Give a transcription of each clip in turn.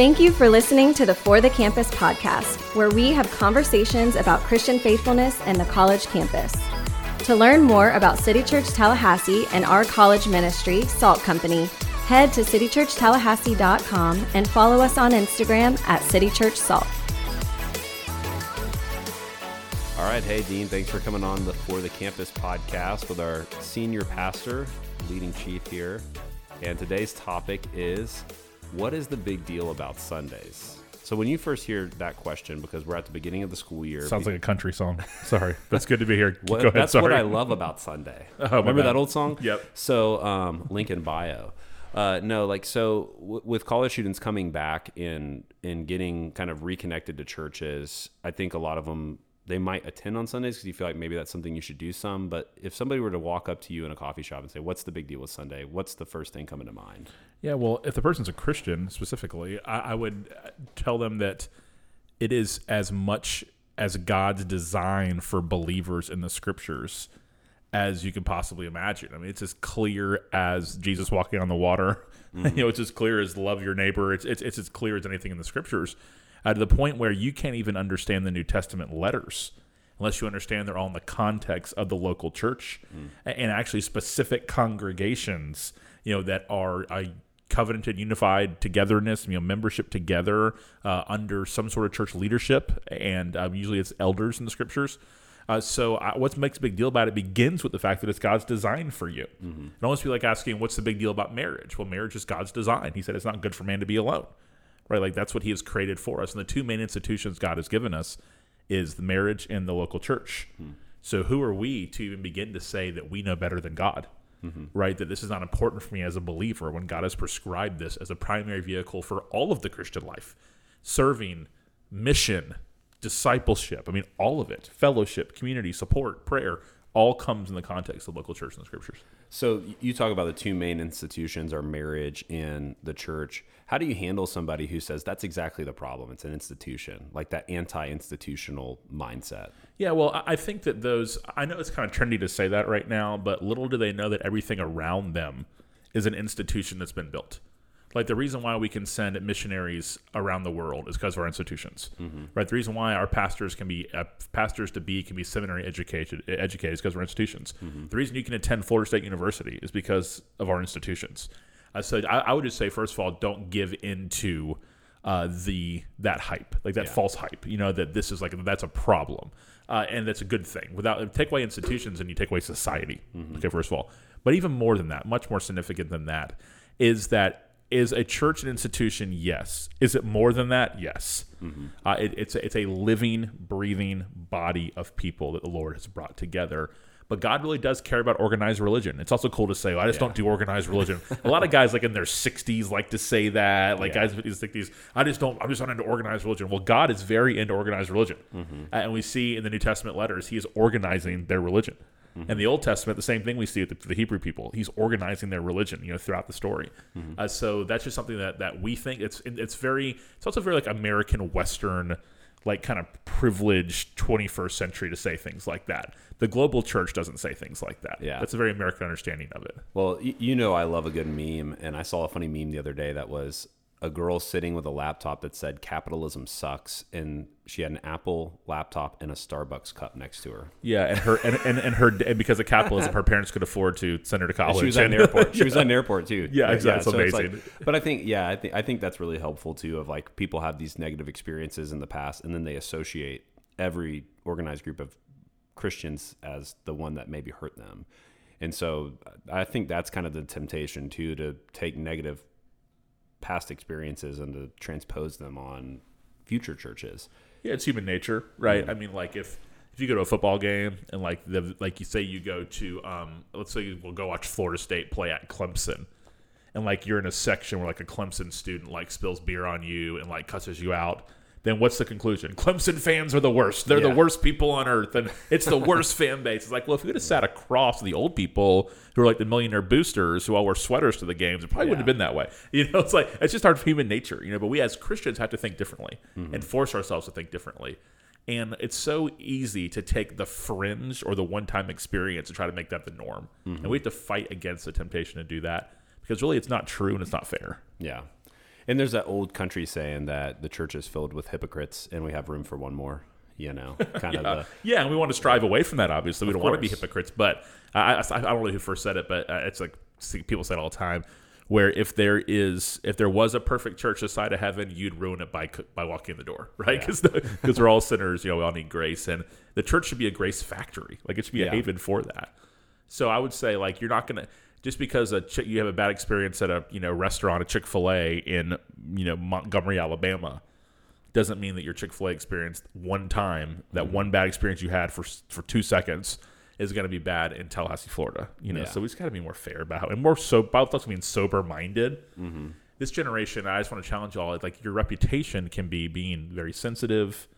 Thank you for listening to the For the Campus podcast, where we have conversations about Christian faithfulness and the college campus. To learn more about City Church Tallahassee and our college ministry, Salt Company, head to citychurchtallahassee.com and follow us on Instagram at City Church Salt. All right, hey Dean, thanks for coming on the For the Campus podcast with our senior pastor, leading chief here. And today's topic is what is the big deal about Sundays? So when you first hear that question, because we're at the beginning of the school year, Sounds like a country song. Sorry, that's good to be here. what, Go ahead. that's sorry. what I love about Sunday. Oh, Remember that old song? Yep. So um, link in bio. Uh, no, like so w- with college students coming back in in getting kind of reconnected to churches, I think a lot of them they might attend on Sundays because you feel like maybe that's something you should do some. But if somebody were to walk up to you in a coffee shop and say, "What's the big deal with Sunday?" What's the first thing coming to mind? Yeah, well, if the person's a Christian specifically, I, I would uh, tell them that it is as much as God's design for believers in the scriptures as you can possibly imagine. I mean, it's as clear as Jesus walking on the water. you know, it's as clear as love your neighbor. It's it's, it's as clear as anything in the scriptures. Uh, to the point where you can't even understand the New Testament letters unless you understand they're all in the context of the local church a- and actually specific congregations, you know, that are a covenanted, unified togetherness, you know, membership together uh, under some sort of church leadership, and um, usually it's elders in the scriptures. Uh, so, uh, what makes a big deal about it begins with the fact that it's God's design for you. It almost be like asking, "What's the big deal about marriage?" Well, marriage is God's design. He said it's not good for man to be alone, right? Like that's what He has created for us. And the two main institutions God has given us is the marriage and the local church. Hmm. So, who are we to even begin to say that we know better than God? Mm-hmm. Right? That this is not important for me as a believer when God has prescribed this as a primary vehicle for all of the Christian life serving, mission, discipleship. I mean, all of it fellowship, community, support, prayer all comes in the context of local church and the scriptures. So you talk about the two main institutions are marriage and the church. How do you handle somebody who says that's exactly the problem? It's an institution, like that anti-institutional mindset. Yeah, well, I think that those, I know it's kind of trendy to say that right now, but little do they know that everything around them is an institution that's been built. Like the reason why we can send missionaries around the world is because of our institutions, right? The reason why our pastors can be uh, pastors to be can be seminary educated educated is because of our institutions. The reason you can attend Florida State University is because of our institutions. Uh, so I, I would just say, first of all, don't give into uh, the that hype, like that false hype. You know that this is like that's a problem, uh, and that's a good thing. Without take away institutions and you take away society. Okay, first of all, but even more than that, much more significant than that, is that is a church an institution? Yes. Is it more than that? Yes. Uh, it, it's a, it's a living, breathing body of people that the Lord has brought together. But God really does care about organized religion. It's also cool to say, well, I just don't do organized religion. a lot of guys, like in their 60s, like to say that. Like guys in their 60s, I just don't, I'm just not into organized religion. Well, God is very into organized religion. Uh, and we see in the New Testament letters, He is organizing their religion. And the Old Testament, the same thing we see with the, the Hebrew people. He's organizing their religion, you know, throughout the story. Uh, so that's just something that that we think it's it's very it's also very like American Western, like kind of privileged 21st century to say things like that. The global church doesn't say things like that. Yeah. that's a very American understanding of it. Well, you know I love a good meme, and I saw a funny meme the other day that was a girl sitting with a laptop that said capitalism sucks and she had an Apple laptop and a Starbucks cup next to her. Yeah, and her and, and, and her and because of capitalism, her parents could afford to send her to college. She was at an airport. She was at an airport too. Yeah, exactly. It's it's like- amazing. but I think, yeah, I think I think that's really helpful too. Of like people have these negative experiences in the past, and then they associate every organized group of Christians as the one that maybe hurt them. And so I think that's kind of the temptation too to take negative past experiences and to transpose them on future churches. Yeah, it's human nature, right? I mean, like if if you go to a football game and like the like you say you go to um let's say we'll go watch Florida State play at Clemson. And like you're in a section where like a Clemson student like spills beer on you and like cusses you out, then what's the conclusion? Clemson fans are the worst. They're the worst people on earth, and it's the worst fan base. It's like, well, if we could have sat across the old people who are like the millionaire boosters who all wear sweaters to the games, it probably wouldn't have been that way. You know, it's like it's just our human nature. You know, but we as Christians have to think differently mm-hmm. and force ourselves to think differently. And it's so easy to take the fringe or the one-time experience and try to make that the norm. And mm-hmm. we have to fight against the temptation to do that because really it's not true and it's not fair. Yeah. And there's that old country saying that the church is filled with hypocrites and we have room for one more, you know, kind of the Yeah, and we want to strive away from that. Obviously, we don't want to be hypocrites. But I, I, I don't know who first said it, but uh, it's like people say it all the time. Where if there is, if there was a perfect church this side of heaven, you'd ruin it by by walking in the door, right? Because because we're all sinners, you know, we all need grace, and the church should be a grace factory. Like it should be a haven for that. So I would say like you're not gonna just because a you have a bad experience at a you know restaurant, a Chick Fil A in you know Montgomery, Alabama, doesn't mean that your Chick Fil A experience one time, that Mm-hmm. one bad experience you had for for two seconds, is going to be bad in Tallahassee, Florida. You know, Yeah. so we just got to be more fair about it and more so. Both us being sober minded. Mm-hmm. This generation, I just want to challenge y'all. Like your reputation can be being very sensitive,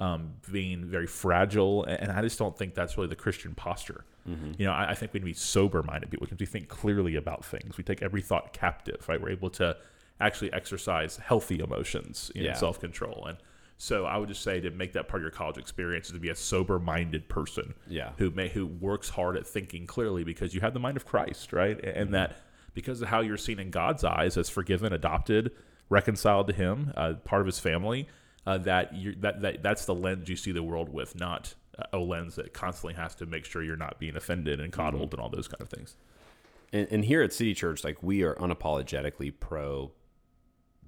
um, being very fragile, and I just don't think that's really the Christian posture. Mm-hmm. You know, I, I think we need to be sober minded people because we think clearly about things. We take every thought captive, right? We're able to actually exercise healthy emotions and Yeah. self control. And so I would just say to make that part of your college experience is to be a sober minded person Yeah. who may who works hard at thinking clearly because you have the mind of Christ, right? And Mm-hmm. that because of how you're seen in God's eyes as forgiven, adopted, reconciled to Him, uh, part of His family, uh, that you that that that's the lens you see the world with, not a lens that constantly has to make sure you're not being offended and coddled mm-hmm. and all those kind of things. and, and here at City Church, like we are unapologetically pro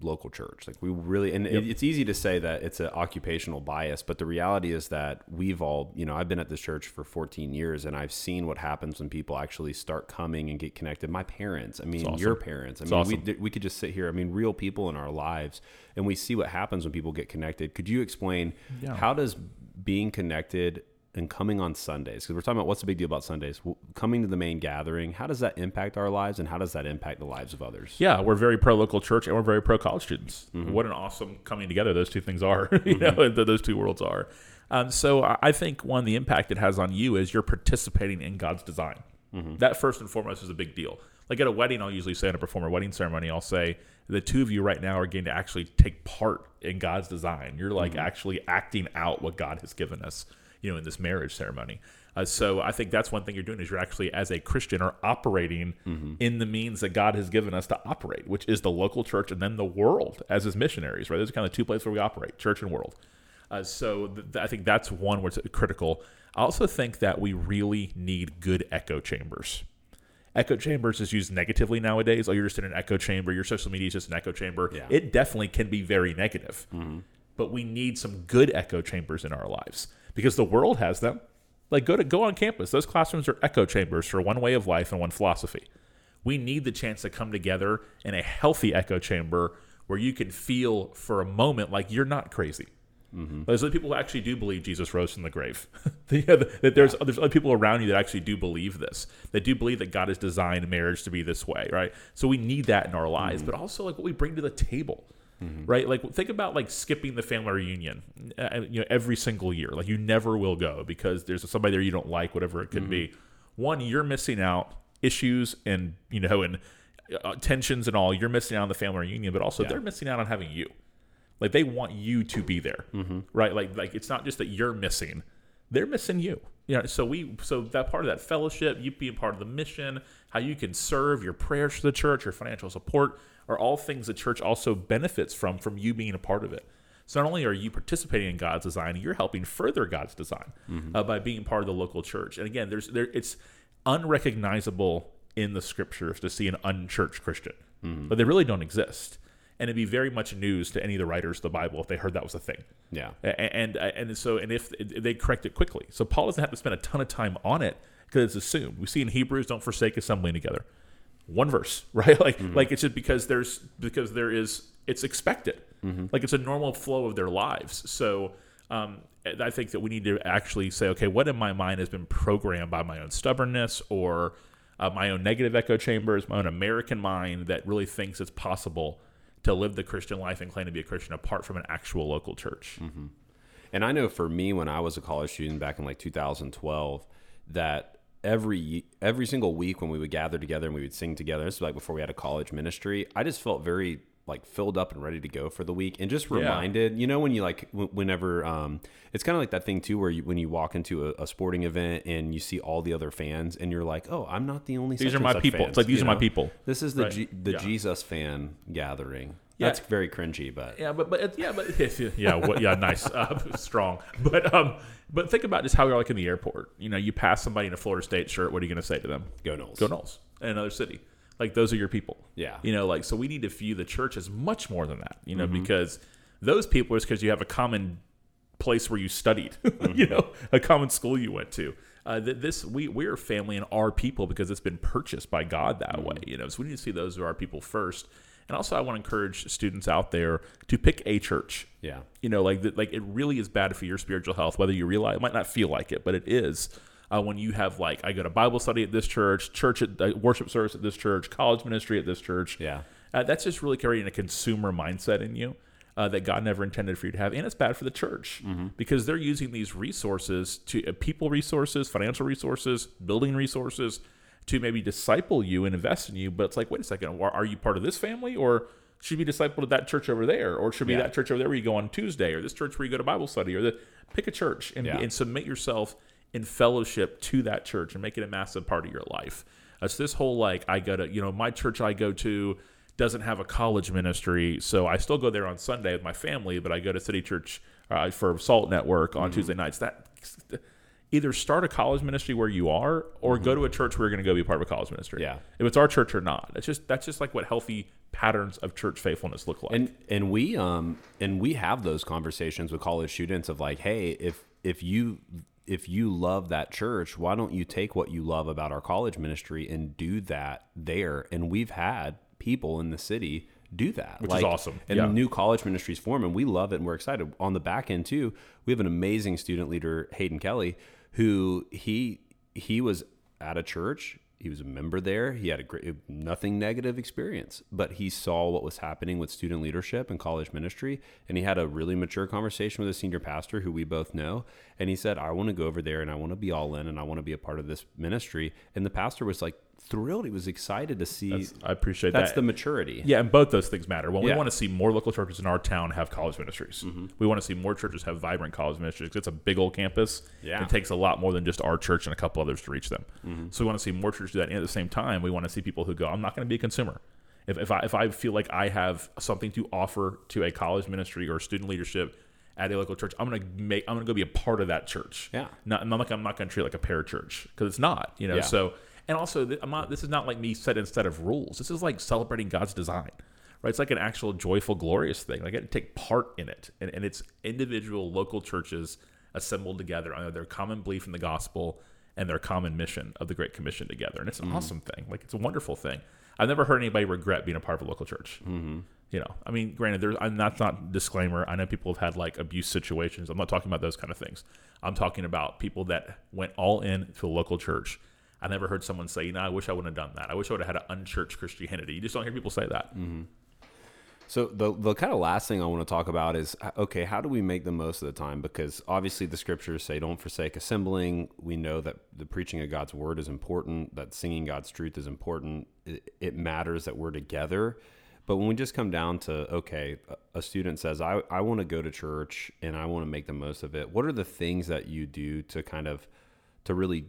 local church. Like we really, and it, it's easy to say that it's an occupational bias, but the reality is that we've all, you know, I've been at this church for 14 years and I've seen what happens when people actually start coming and get connected. My parents, I mean, awesome. your parents, I It's mean, awesome. we, we could just sit here. I mean, real people in our lives and we see what happens when people get connected. Could you explain Yeah. how does being connected and coming on Sundays, because we're talking about what's the big deal about Sundays, coming to the main gathering, how does that impact our lives and how does that impact the lives of others? Yeah, we're very pro local church and we're very pro college students. Mm-hmm. What an awesome coming together those two things are. you mm-hmm. know, th- those two worlds are. Um, so I I think one the impact it has on you is you're participating in God's design. Mm-hmm. That first and foremost is a big deal. Like at a wedding, I'll usually say at a performer wedding ceremony, I'll say the two of you right now are getting to actually take part in God's design. You're like actually acting out what God has given us, you know, in this marriage ceremony. Uh, so I think that's one thing you're doing is you're actually as a Christian are operating in the means that God has given us to operate, which is the local church and then the world as his missionaries. Right, those are kind of two places where we operate: church and world. Uh, so th- th- I think that's one where it's critical. I also think that we really need good echo chambers. Echo chambers is used negatively nowadays. Oh, you're just in an echo chamber. Your social media is just an echo chamber. Yeah. It definitely can be very negative. Mm-hmm. But we need some good echo chambers in our lives because the world has them. Like go to go on campus. Those classrooms are echo chambers for one way of life and one philosophy. We need the chance to come together in a healthy echo chamber where you can feel for a moment like you're not crazy. Mm-hmm. There's other people who actually do believe Jesus rose from the grave. Yeah, that there's there's other people around you that actually do believe this. That do believe that God has designed marriage to be this way, right? So we need that in our lives, mm-hmm. but also like what we bring to the table, mm-hmm. right? Like think about like skipping the family reunion, uh, uh, you know, every single year. Like you never will go because there's somebody there you don't like, whatever it could be. One, you're missing out issues and you know and uh, tensions and all. You're missing out on the family reunion, but also they're missing out on having you. Like they want you to be there, mm-hmm. right? Like like it's not just that you're missing; they're missing you. You know, so we so that part of that fellowship, you being part of the mission, how you can serve, your prayers for the church, your financial support, are all things the church also benefits from from you being a part of it. So not only are you participating in God's design, you're helping further God's design mm-hmm. uh, by being part of the local church. And again, there's there it's unrecognizable in the scriptures to see an unchurched Christian, mm-hmm. but they really don't exist. And it'd be very much news to any of the writers of the Bible if they heard that was a thing. Yeah. A- and and so and if they correct it quickly, so Paul doesn't have to spend a ton of time on it because it's assumed. We see in Hebrews, don't forsake assembling together. One verse, right? Like like it's just because there's because there is it's expected, like it's a normal flow of their lives. So um, I think that we need to actually say, okay, what in my mind has been programmed by my own stubbornness or uh, my own negative echo chambers, my own American mind that really thinks it's possible to live the Christian life and claim to be a Christian apart from an actual local church. Mm-hmm. And I know for me, when I was a college student back in like 2012, that every every single week when we would gather together and we would sing together, this was like before we had a college ministry, I just felt very like filled up and ready to go for the week and just reminded you know when you like w- whenever um it's kind of like that thing too where you when you walk into a, a sporting event and you see all the other fans and you're like oh i'm not the only These are my people. fans," It's like, these you are my people. this is the Right. G- the Yeah. jesus fan gathering Yeah. that's very cringy but Yeah, but but it- yeah, but yeah, what, yeah, nice, uh, strong. But um, but think about just how you're like in the airport. You know, you pass somebody in a Florida State shirt. What are you going to say to them? go Noles. Go Noles in another city. Like those are your people. Yeah. You know, like so we need to view the church as much more than that. You know, Mm-hmm. because those people is because you have a common place where you studied. Mm-hmm. you know, a common school you went to. Uh, th- this we we're family and our people because it's been purchased by God that way. Mm-hmm. You know, so we need to see those are our people first. And also, I want to encourage students out there to pick a church yeah you know like that like it really is bad for your spiritual health whether you realize it might not feel like it but it is uh, when you have like i go to bible study at this church church at uh, worship service at this church college ministry at this church Yeah. uh, that's just really carrying a consumer mindset in you uh, that god never intended for you to have and it's bad for the church because they're using these resources to uh, people resources financial resources building resources to maybe disciple you and invest in you but it's like wait a second are you part of this family or should you be discipled at that church over there or should be Yeah. that church over there where you go on Tuesday, or this church where you go to Bible study, or the pick a church and, Yeah. and submit yourself in fellowship to that church and make it a massive part of your life. It's this whole like I go to you know my church I go to doesn't have a college ministry, so I still go there on Sunday with my family, but I go to City Church uh, for Salt Network on Tuesday nights. That either start a college ministry where you are, or go to a church where you're going to go be part of a college ministry. Yeah. if it's our church or not. That's just that's just like what healthy patterns of church faithfulness look like. and and we um and we have those conversations with college students of like hey if if you if you love that church why don't you take what you love about our college ministry and do that there and we've had people in the city do that Which is awesome. and Yeah. new college ministries form and we love it and we're excited on the back end too we have an amazing student leader hayden kelly who he he was at a church he was a member there. He had a great nothing negative experience but he saw what was happening with student leadership and college ministry and he had a really mature conversation with a senior pastor who we both know and he said i want to go over there and i want to be all in and i want to be a part of this ministry and the pastor was like thrilled he was excited to see I appreciate that's that. That's the maturity Yeah, and both those things matter. Well, we want to see more local churches in our town have college ministries. Mm-hmm. We want to see more churches have vibrant college ministries. It's a big old campus. Yeah. It takes a lot more than just our church and a couple others to reach them. Mm-hmm. So we want to see more churches do that. And at the same time, we want to see people who go, I'm not going to be a consumer. If, if, I, if I feel like I have something to offer to a college ministry or student leadership at a local church, I'm gonna make I'm gonna go be a part of that church. Yeah. Not, I'm not like I'm not gonna treat it like a parachurch because it's not. You know. Yeah. So and also, I'm not. This is not like me set instead of rules. This is like celebrating God's design, right? It's like an actual joyful, glorious thing. Like I get to take part in it, and, and it's individual local churches assembled together under their common belief in the gospel and their common mission of the Great Commission together. And it's an awesome thing. Like it's a wonderful thing. I've never heard anybody regret being a part of a local church. Mm-hmm. You know, I mean, granted, there's I'm that's not disclaimer. I know people have had like abuse situations. I'm not talking about those kind of things. I'm talking about people that went all in to a local church. I never heard someone say, you know, I wish I wouldn't have done that. I wish I would have had an unchurched Christianity. You just don't hear people say that. Mm-hmm. So the the kind of last thing I want to talk about is okay, how do we make the most of the time? Because obviously the scriptures say don't forsake assembling. We know that the preaching of God's word is important. That singing God's truth is important. It, it matters that we're together. But when we just come down to okay, a student says, I, I want to go to church and I want to make the most of it. What are the things that you do to kind of to really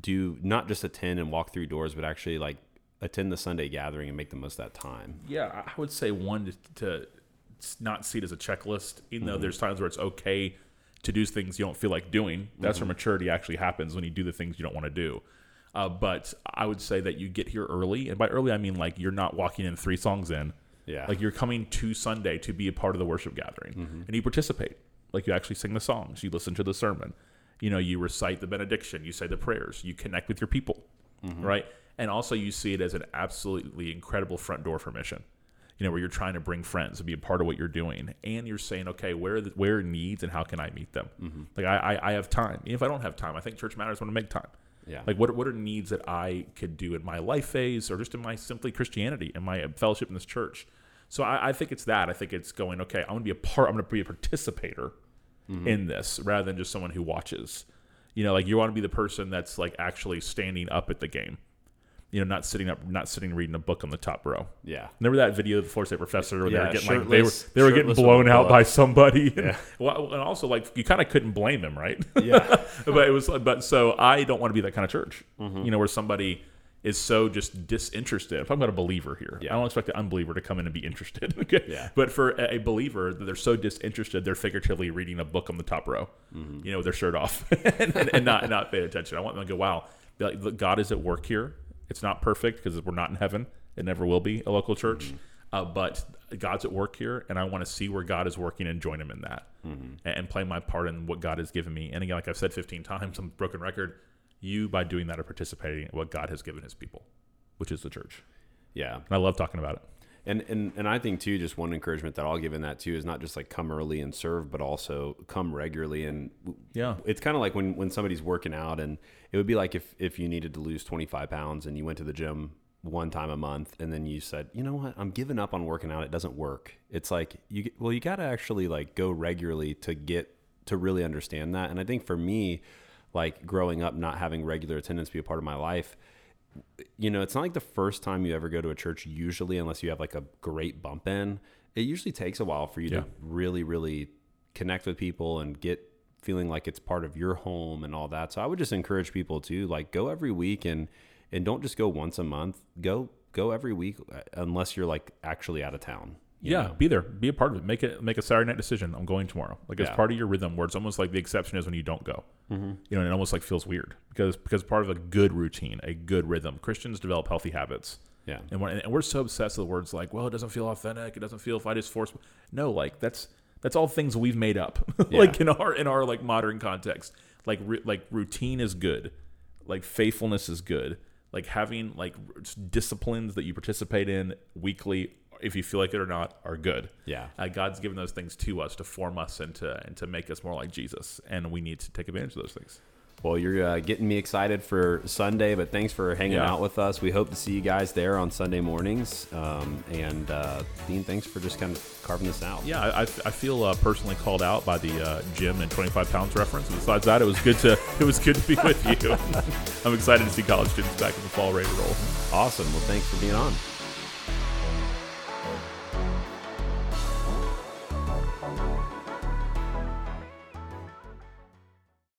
do not just attend and walk through doors, but actually like attend the Sunday gathering and make the most of that time? Yeah, I would say one to, to not see it as a checklist, even Mm-hmm. though there's times where it's okay to do things you don't feel like doing. That's Mm-hmm. where maturity actually happens when you do the things you don't want to do. Uh, but I would say that you get here early, and by early I mean like you're not walking in three songs in. Yeah. Like you're coming to Sunday to be a part of the worship gathering, and you participate. Like you actually sing the songs, you listen to the sermon, you know, you recite the benediction, you say the prayers, you connect with your people, mm-hmm. right? And also you see it as an absolutely incredible front door for mission. You know, where you're trying to bring friends and be a part of what you're doing, and you're saying, okay, where are the, where are needs and how can I meet them? Mm-hmm. Like I, I I have time. Even if I don't have time, I think church matters when to make time. Yeah. Like what what are needs that I could do in my life phase or just in my simply Christianity and my fellowship in this church. So I, I think it's that. I think it's going, okay, I'm gonna be a part I'm gonna be a participator in this rather than just someone who watches. You know, like you want to be the person that's like actually standing up at the game. You know, not sitting up not sitting reading a book on the top row. Yeah. Remember that video of the Florida State professor where they were getting like they were they were getting blown out by somebody. Yeah, well, and also like you kind of couldn't blame him, right? Yeah. but it was but so I don't want to be that kind of church. Mm-hmm. You know, where somebody is so just disinterested. If I'm about a believer here, Yeah. I don't expect an unbeliever to come in and be interested. okay. Yeah. But for a, believer, they're so disinterested, they're figuratively reading a book on the top row, Mm-hmm. you know, with their shirt off and, and, and not and not paying attention. I want them to go, wow, God is at work here. It's not perfect because we're not in heaven. It never will be a local church. Mm-hmm. Uh, but God's at work here, and I want to see where God is working and join Him in that, Mm-hmm. and, and play my part in what God has given me. And again, like I've said 15 times, I'm broken record. You by doing that are participating in what God has given His people, which is the church. Yeah. And I love talking about it. And, and and I think too, just one encouragement that I'll give in that too is not just like come early and serve, but also come regularly. And Yeah. it's kind of like when when somebody's working out, and it would be like if if you needed to lose twenty five pounds and you went to the gym one time a month, and then you said, you know what, I'm giving up on working out. It doesn't work. It's like you well, you got to actually like go regularly to get to really understand that. And I think for me, like growing up, not having regular attendance be a part of my life you know, it's not like the first time you ever go to a church, usually, unless you have like a great bump in. It usually takes a while for you Yeah. to really, really connect with people and get feeling like it's part of your home and all that. So I would just encourage people to like go every week and and don't just go once a month. Go go every week uh, unless you're like actually out of town. Yeah, know? be there, be a part of it. Make it make a Saturday night decision. I'm going tomorrow. Like it's part of your rhythm. Where it's almost like the exception is when you don't go. Mm-hmm. You know, and it almost like feels weird because because part of a good routine, a good rhythm. Christians develop healthy habits. Yeah. And, when, and we're so obsessed with words like, well, it doesn't feel authentic. It doesn't feel if I just force. No, like that's that's all things we've made up. like in our in our like modern context, like ru- like routine is good, like faithfulness is good, like having like disciplines that you participate in weekly, if you feel like it or not, are good. Yeah. Uh, God's given those things to us to form us and to and to make us more like Jesus, and we need to take advantage of those things. Well, you're uh, getting me excited for Sunday, but thanks for hanging Yeah. out with us. We hope to see you guys there on Sunday mornings. Um, and uh, Dean, thanks for just kind of carving this out. Yeah, I, I feel uh, personally called out by the uh, gym and 25 pounds reference. Besides that, it was good to it was good to be with you. I'm excited to see college students back in the fall ready to roll. Awesome. Well, thanks for being on.